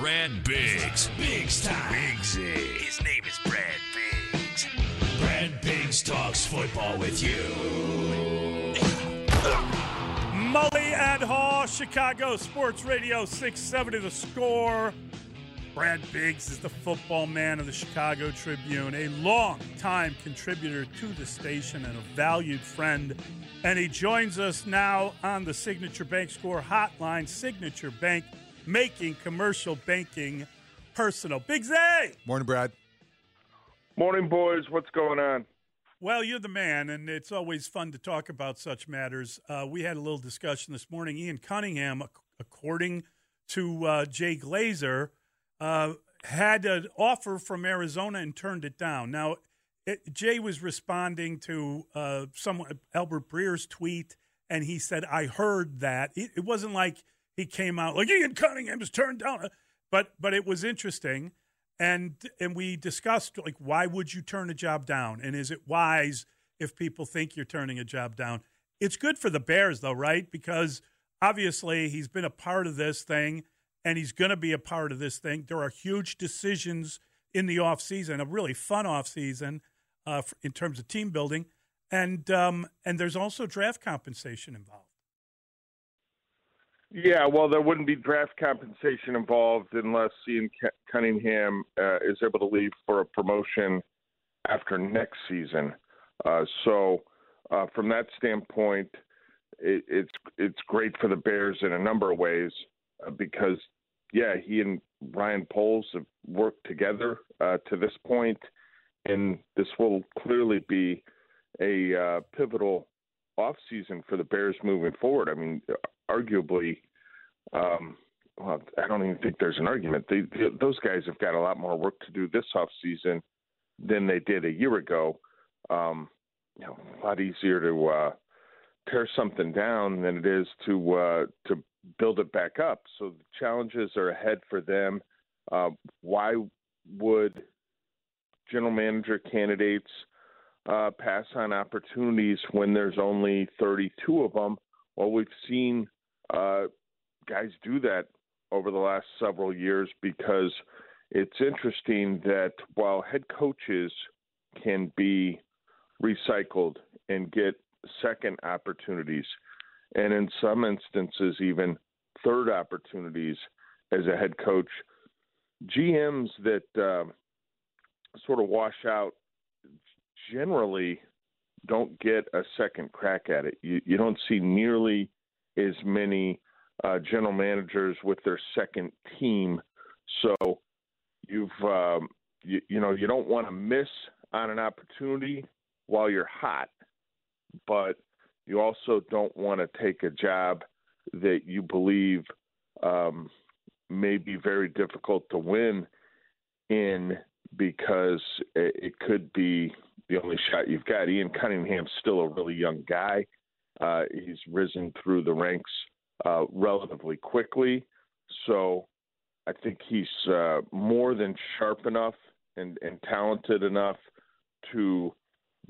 Brad Biggs. Biggs time. Biggsy. His name is Brad Biggs. Brad Biggs talks football with you. Mully and Haugh, Chicago Sports Radio 670 The Score. Brad Biggs is the football man of the Chicago Tribune, a long-time contributor to the station and a valued friend. And he joins us now on the Signature Bank Score hotline. Signature Bank making commercial banking personal. Big A! Morning, Brad. Morning, boys. What's going on? Well, you're the man, and it's always fun to talk about such matters. Uh, we had a little discussion this morning. Ian Cunningham, according to uh, Jay Glazer, uh, had an offer from Arizona and turned it down. Now, it, Jay was responding to uh, someone Albert Breer's tweet, and he said, "I heard that." It, it wasn't like he came out like Ian Cunningham has turned down, but but it was interesting. And and we discussed like why would you turn a job down? And is it wise if people think you're turning a job down? It's good for the bears though right? Because obviously he's been a part of this thing and he's going to be a part of this thing. There are huge decisions in the offseason a really fun offseason uh, in terms of team building. And um, and there's also draft compensation involved Yeah, well, there wouldn't be draft compensation involved unless Ian Cunningham uh, is able to leave for a promotion after next season. Uh, so, uh, from that standpoint, it, it's it's great for the Bears in a number of ways uh, because, yeah, he and Ryan Poles have worked together uh, to this point, and this will clearly be a uh, pivotal offseason for the Bears moving forward. I mean, arguably, um, well, I don't even think there's an argument. They, they, those guys have got a lot more work to do this offseason than they did a year ago. Um, you know, a lot easier to uh, tear something down than it is to uh, to build it back up. So the challenges are ahead for them. Uh, why would general manager candidates uh, pass on opportunities when there's only 32 of them? Well, we've seen uh, guys do that over the last several years because it's interesting that while head coaches can be recycled and get second opportunities, and in some instances, even third opportunities as a head coach, GMs that uh, sort of wash out generally don't get a second crack at it. You, you don't see nearly as many uh, general managers with their second team. So you've um, you, you know you don't want to miss on an opportunity while you're hot, but you also don't want to take a job that you believe um, may be very difficult to win in because it, it could be the only shot you've got. Ian Cunningham's still a really young guy. Uh, he's risen through the ranks uh, relatively quickly. So I think he's uh, more than sharp enough and, and talented enough to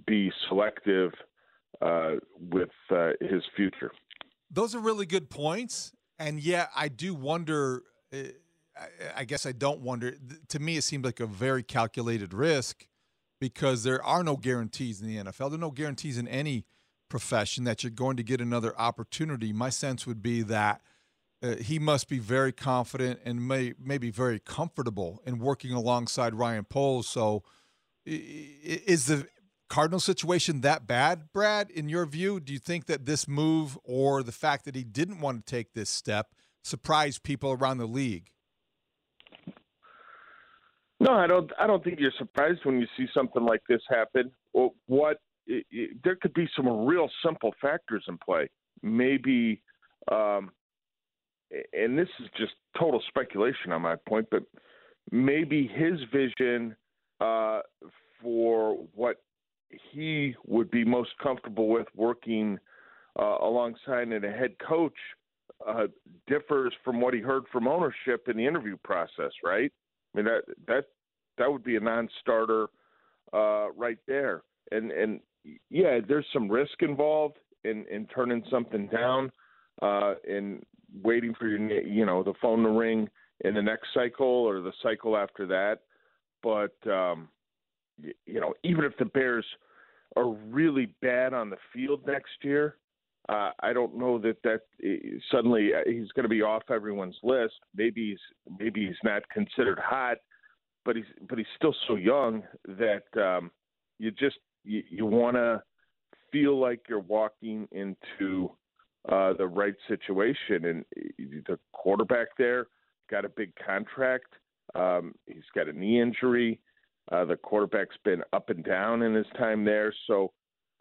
be selective uh, with uh, his future. Those are really good points. And yet, I do wonder. Uh, I guess I don't wonder. To me, it seems like a very calculated risk because there are no guarantees in the NFL. There are no guarantees in any profession that you're going to get another opportunity. My sense would be that uh, he must be very confident and may maybe very comfortable in working alongside Ryan Poles. So, is the Cardinal situation that bad, Brad? In your view, do you think that this move or the fact that he didn't want to take this step surprised people around the league? No, I don't. I don't think you're surprised when you see something like this happen. What there could be some real simple factors in play. Maybe, um, and this is just total speculation on my point, but maybe his vision uh, for what he would be most comfortable with working uh, alongside a head coach uh, differs from what he heard from ownership in the interview process, right? I mean that that that would be a non-starter uh, right there. And and yeah, there's some risk involved in in turning something down, uh, in waiting for your you know the phone to ring in the next cycle or the cycle after that. But um, you know, even if the Bears are really bad on the field next year, uh, I don't know that that uh, suddenly uh, he's going to be off everyone's list. Maybe he's maybe he's not considered hot, but he's but he's still so young that um, you just you, you want to feel like you're walking into uh, the right situation. And the quarterback there got a big contract. Um, he's got a knee injury. Uh, the quarterback's been up and down in his time there, so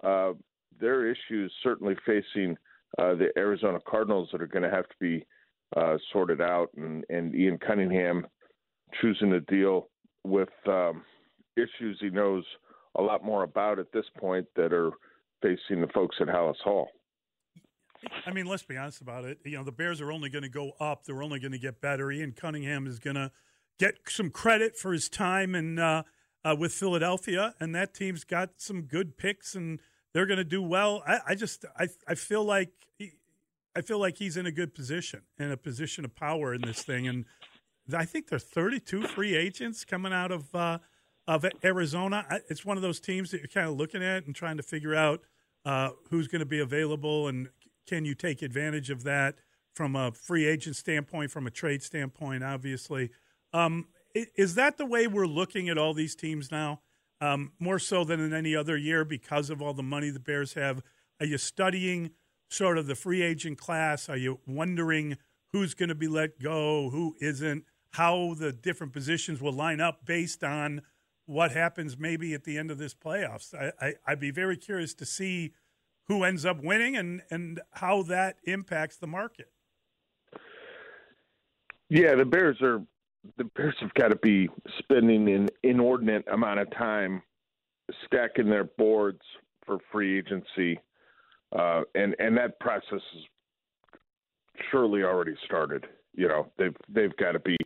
uh, there are issues certainly facing uh, the Arizona Cardinals that are going to have to be uh, sorted out. And, and Ian Cunningham choosing to deal with um, issues he knows a lot more about at this point that are facing the folks at Halas Hall. I mean, let's be honest about it. You know, the Bears are only going to go up. They're only going to get better. Ian Cunningham is going to get some credit for his time and uh, uh, with Philadelphia, and that team's got some good picks, and they're going to do well. I, I just I I feel like he, I feel like he's in a good position, in a position of power in this thing, and I think there are 32 free agents coming out of uh, of Arizona. It's one of those teams that you're kind of looking at and trying to figure out uh, who's going to be available and can you take advantage of that from a free agent standpoint, from a trade standpoint, obviously. Um, is that the way we're looking at all these teams now? Um, more so than in any other year because of all the money the Bears have. Are you studying sort of the free agent class? Are you wondering who's going to be let go, who isn't, how the different positions will line up based on what happens maybe at the end of this playoffs? I, I, I'd be very curious to see who ends up winning and, and how that impacts the market. Yeah, the Bears are the Bears have got to be spending an inordinate amount of time stacking their boards for free agency, uh, and and that process has surely already started. You know, they've they've got to be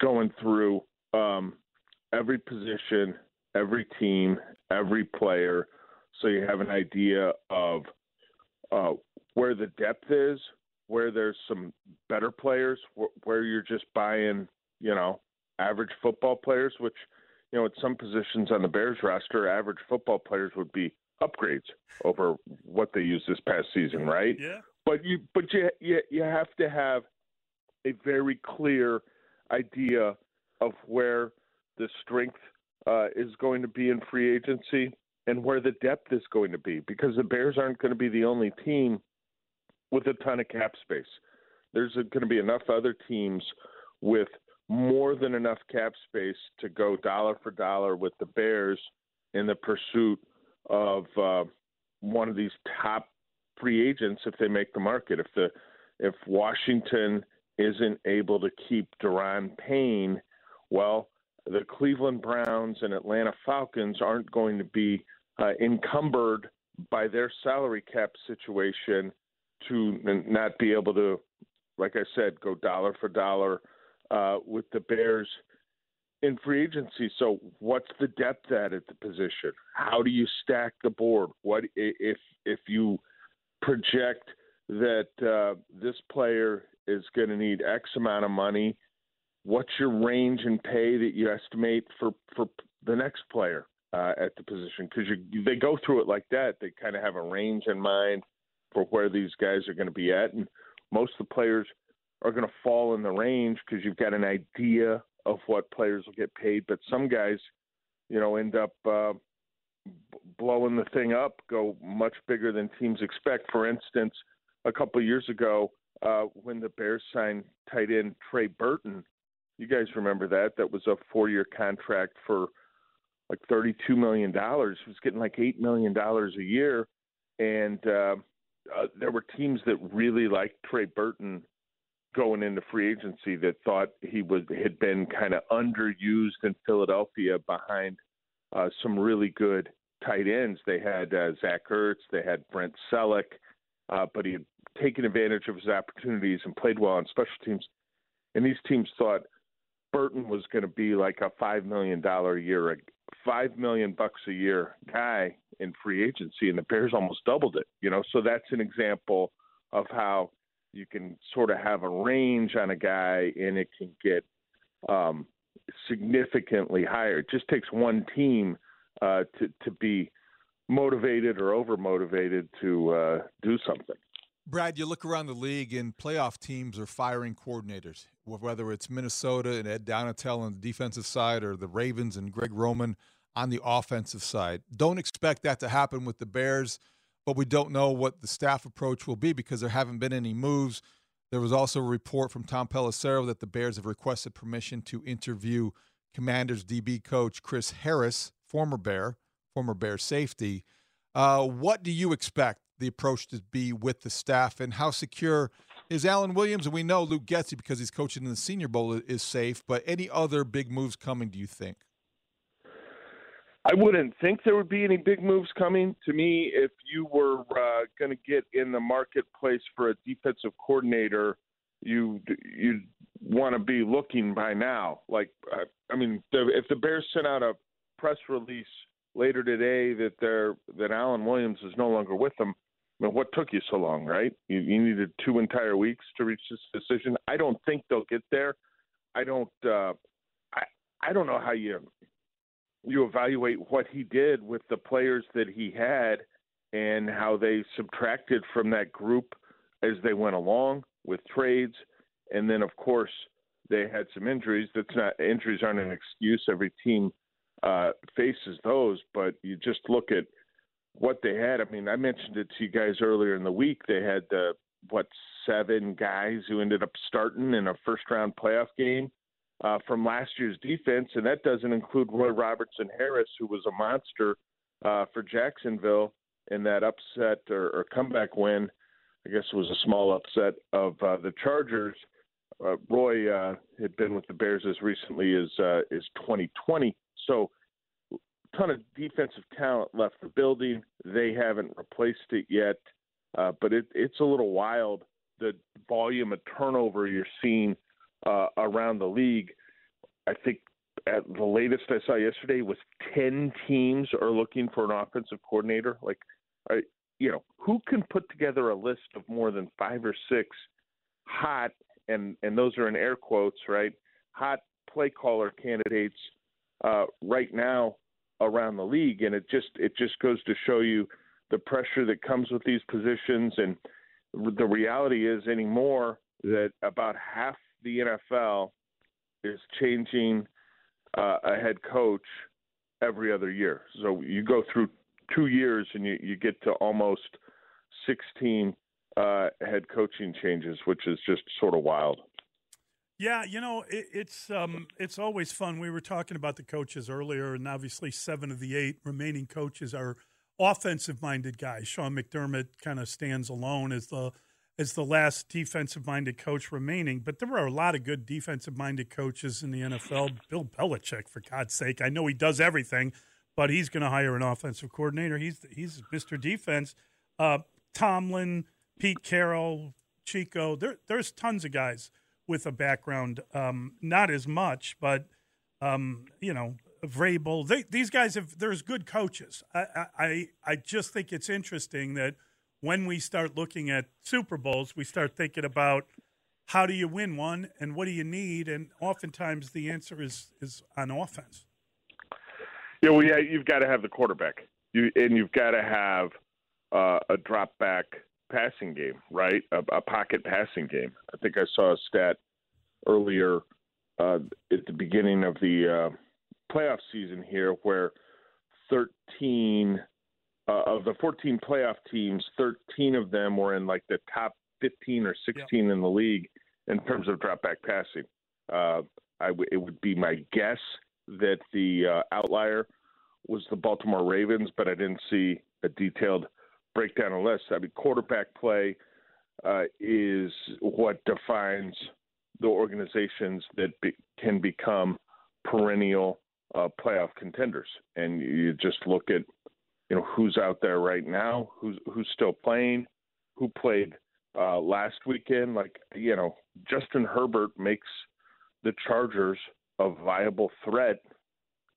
going through um, every position, every team, every player, so you have an idea of uh, where the depth is, where there's some better players, wh- where you're just buying you know, average football players, which, you know, at some positions on the Bears roster, average football players would be upgrades over what they used this past season, right? Yeah. But you, but you, you, you have to have a very clear idea of where the strength uh, is going to be in free agency and where the depth is going to be, because the Bears aren't going to be the only team with a ton of cap space. There's going to be enough other teams with more than enough cap space to go dollar for dollar with the Bears in the pursuit of uh, one of these top free agents if they make the market. If the if Washington isn't able to keep Daron Payne, well, the Cleveland Browns and Atlanta Falcons aren't going to be uh, encumbered by their salary cap situation to not be able to, like I said, go dollar for dollar uh, with the Bears in free agency. So, what's the depth at at the position? How do you stack the board? What if if you project that uh, this player is going to need X amount of money? What's your range in pay that you estimate for for the next player uh, at the position? Because they go through it like that. They kind of have a range in mind for where these guys are going to be at, and most of the players are going to fall in the range because you've got an idea of what players will get paid. But some guys, you know, end up uh, blowing the thing up, go much bigger than teams expect. For instance, a couple years ago, uh, when the Bears signed tight end Trey Burton, you guys remember that? That was a four-year contract for like thirty-two million dollars. He was getting like eight million dollars a year, and uh, uh, there were teams that really liked Trey Burton going into free agency that thought he was had been kind of underused in Philadelphia behind uh, some really good tight ends. They had uh, Zach Ertz, they had Brent Celek, uh, but he had taken advantage of his opportunities and played well on special teams. And these teams thought Burton was going to be like a five million dollar a year, five million bucks a year guy in free agency, and the Bears almost doubled it. You know, so that's an example of how you can sort of have a range on a guy, and it can get um, significantly higher. It just takes one team uh, to to be motivated or over motivated to uh, do something. Brad, you look around the league and playoff teams are firing coordinators, whether it's Minnesota and Ed Donatell on the defensive side or the Ravens and Greg Roman on the offensive side. Don't expect that to happen with the Bears, but we don't know what the staff approach will be because there haven't been any moves. There was also a report from Tom Pelissero that the Bears have requested permission to interview Commanders DB coach Chris Harris, former Bear, former Bear safety. Uh, what do you expect the approach to be with the staff, and how secure is Alan Williams? And we know Luke Getsy because he's coaching in the Senior Bowl is safe. But any other big moves coming? Do you think? I wouldn't think there would be any big moves coming. To me, if you were uh, going to get in the marketplace for a defensive coordinator, you you want to be looking by now. Like, uh, I mean, the, if the Bears sent out a press release later today that they're that Alan Williams is no longer with them, I mean, what took you so long, right? You, you needed two entire weeks to reach this decision. I don't think they'll get there. I don't. Uh, I I don't know how you you evaluate what he did with the players that he had and how they subtracted from that group as they went along with trades, and then of course they had some injuries. That's not injuries aren't an excuse. Every team uh, faces those, but you just look at what they had. I mean, I mentioned it to you guys earlier in the week. They had uh, what seven guys who ended up starting in a first round playoff game uh, from last year's defense, and that doesn't include Roy Robertson Harris, who was a monster uh, for Jacksonville in that upset or, or, comeback win. I guess it was a small upset of uh, the Chargers. Uh, Roy uh, had been with the Bears as recently as uh, as 2020, so ton of defensive talent left the building. They haven't replaced it yet, uh, but it, it's a little wild the volume of turnover you're seeing uh, around the league. I think at the latest I saw yesterday was 10 teams are looking for an offensive coordinator. Like, I, you know, who can put together a list of more than five or six hot, and, and those are in air quotes, right? Hot play caller candidates uh, right now around the league, and it just it just goes to show you the pressure that comes with these positions. And the reality is anymore that about half the NFL is changing uh, a head coach every other year. So you go through two years and you, you get to almost 16 uh, head coaching changes, which is just sort of wild. Yeah, you know, it, it's um, it's always fun. We were talking about the coaches earlier, and obviously seven of the eight remaining coaches are offensive-minded guys. Sean McDermott kind of stands alone as the as the last defensive-minded coach remaining, but there are a lot of good defensive-minded coaches in the NFL. Bill Belichick, for God's sake, I know he does everything, but he's going to hire an offensive coordinator. He's he's Mr. Defense. Uh, Tomlin, Pete Carroll, Chico. There, there's tons of guys with a background, um, not as much, but um, you know, Vrabel. They, these guys have. There's good coaches. I, I I just think it's interesting that when we start looking at Super Bowls, we start thinking about how do you win one and what do you need, and oftentimes the answer is is on offense. Yeah, well, yeah, you've got to have the quarterback, you and you've got to have uh, a drop back passing game, right? A, a, pocket passing game. I think I saw a stat earlier uh, at the beginning of the uh, playoff season here where 13 uh, of the 14 playoff teams, 13 of them were in like the top 15 or 16 in the league in terms of drop back passing. Uh, I w- it would be my guess that the uh, outlier was the Baltimore Ravens, but I didn't see a detailed breakdown of list. I mean, quarterback play uh, is what defines the organizations that be, can become perennial uh, playoff contenders. And you just look at, you know, who's out there right now, who's who's still playing, who played uh, last weekend. Like, you know, Justin Herbert makes the Chargers a viable threat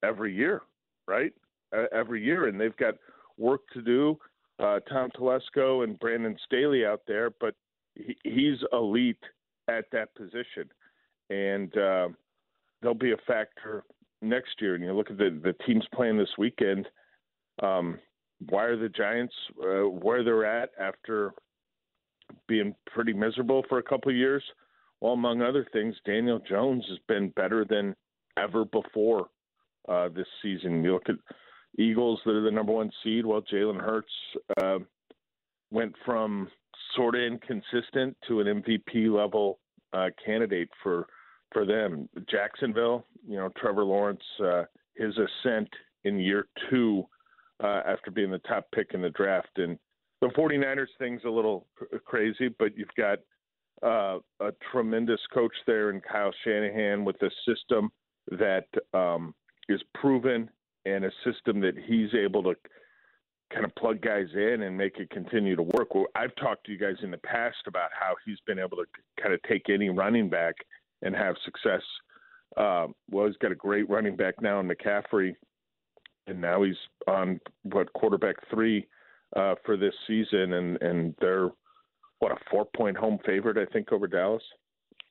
every year, right? Uh, every year, and they've got work to do. Uh, Tom Telesco and Brandon Staley out there, but he, he's elite at that position, and uh, they'll be a factor next year. And you look at the the teams playing this weekend. Um, why are the Giants uh, where they're at after being pretty miserable for a couple of years? Well, among other things, Daniel Jones has been better than ever before uh, this season. You look at Eagles that are the number one seed. Well, Jalen Hurts uh, went from sort of inconsistent to an MVP level uh, candidate for for them. Jacksonville, you know, Trevor Lawrence, uh, his ascent in year two uh, after being the top pick in the draft. And the 49ers thing's a little crazy, but you've got uh, a tremendous coach there in Kyle Shanahan with a system that um, is proven and a system that he's able to kind of plug guys in and make it continue to work. Well, I've talked to you guys in the past about how he's been able to kind of take any running back and have success. Uh, well, he's got a great running back now in McCaffrey, and now he's on what quarterback three uh, for this season, and and they're what a four point home favorite, I think, over Dallas.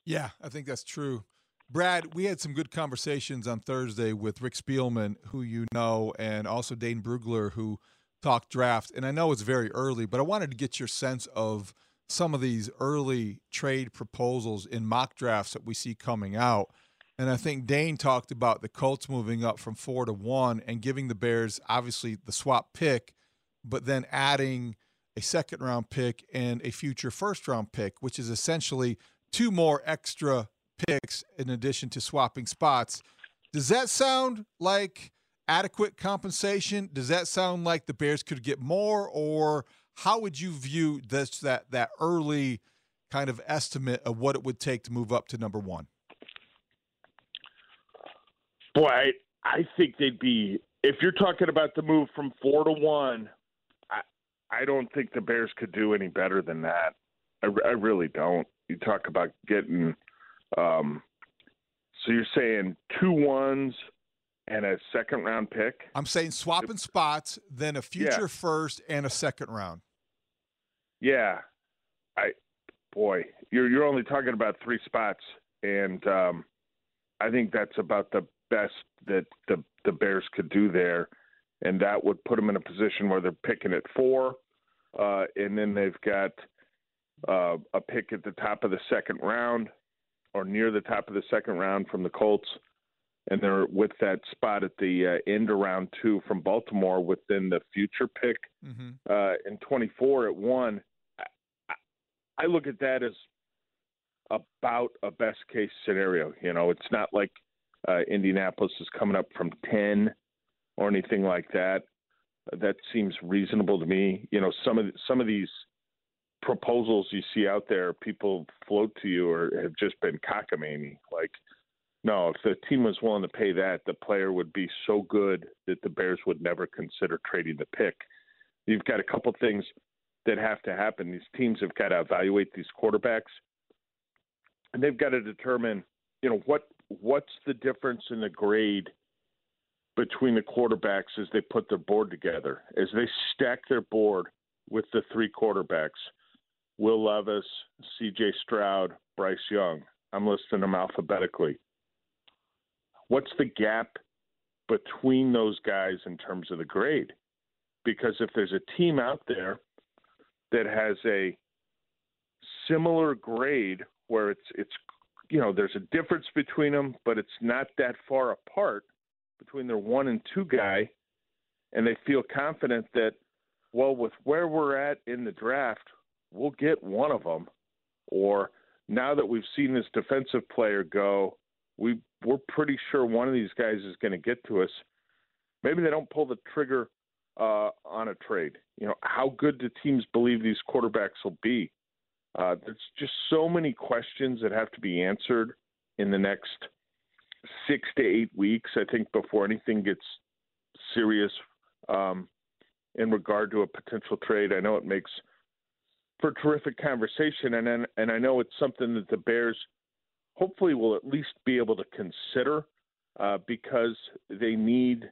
Yeah, I think that's true. Brad, we had some good conversations on Thursday with Rick Spielman, who you know, and also Dane Brugler, who talked draft. And I know it's very early, but I wanted to get your sense of some of these early trade proposals in mock drafts that we see coming out. And I think Dane talked about the Colts moving up from four to one and giving the Bears obviously the swap pick, but then adding a second round pick and a future first round pick, which is essentially two more extra picks in addition to swapping spots. Does that sound like adequate compensation? Does that sound like the Bears could get more, or how would you view this that that early kind of estimate of what it would take to move up to number one? Boy, I, I think they'd be if you're talking about the move from four to one. I I don't think the Bears could do any better than that. I, I really don't. You talk about getting um, so you're saying two ones and a second round pick? I'm saying swapping spots, then a future yeah. first and a second round. Yeah, I boy, you're you're only talking about three spots, and um, I think that's about the best that the the Bears could do there, and that would put them in a position where they're picking at four, uh, and then they've got uh, a pick at the top of the second round, or near the top of the second round from the Colts, and they're with that spot at the uh, end of round two from Baltimore within the future pick mm-hmm. uh, in 24 at one. I, I look at that as about a best case scenario. You know, it's not like uh, Indianapolis is coming up from 10 or anything like that. That seems reasonable to me. You know, some of some of these proposals you see out there, people float to you or have just been cockamamie. Like, no, if the team was willing to pay that, the player would be so good that the Bears would never consider trading the pick. You've got a couple things that have to happen. These teams have got to evaluate these quarterbacks, and they've got to determine, you know, what what's the difference in the grade between the quarterbacks as they put their board together, as they stack their board with the three quarterbacks Will Levis, C.J. Stroud, Bryce Young. I'm listing them alphabetically. What's the gap between those guys in terms of the grade? Because if there's a team out there that has a similar grade where it's it's you know there's a difference between them, but it's not that far apart between their one and two guy, and they feel confident that well, with where we're at in the draft, we'll get one of them. Or now that we've seen this defensive player go, we we're pretty sure one of these guys is going to get to us. maybe they don't pull the trigger uh, on a trade. You know, how good do teams believe these quarterbacks will be? Uh, there's just so many questions that have to be answered in the next six to eight weeks. I think before anything gets serious um, in regard to a potential trade. I know it makes for terrific conversation, and and, and I know it's something that the Bears hopefully will at least be able to consider uh, because they need.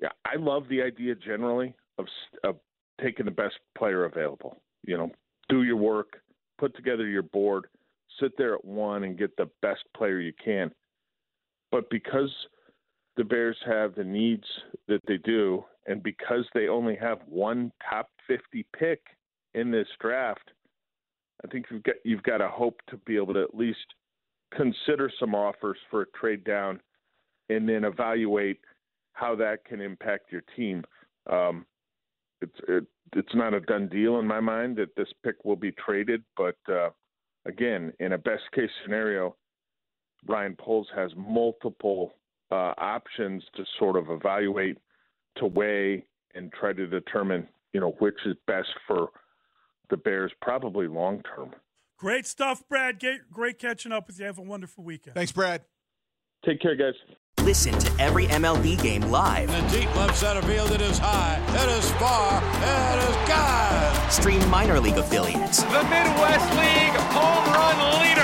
Yeah, I love the idea generally of of taking the best player available. You know, do your work, put together your board, sit there at one, and get the best player you can. But because the Bears have the needs that they do, and because they only have one top 50 pick in this draft, I think you've got you've got to hope to be able to at least consider some offers for a trade down, and then evaluate how that can impact your team. Um, it's it, it's not a done deal in my mind that this pick will be traded, but uh, again, in a best case scenario, Ryan Poles has multiple uh, options to sort of evaluate, to weigh, and try to determine, you know, which is best for the Bears, probably long term. Great stuff, Brad. Great catching up with you. Have a wonderful weekend. Thanks, Brad. Take care, guys. Listen to every MLB game live. In the deep left center field, it is high, it is far, it is God. Stream minor league affiliates. The Midwest League home run leader.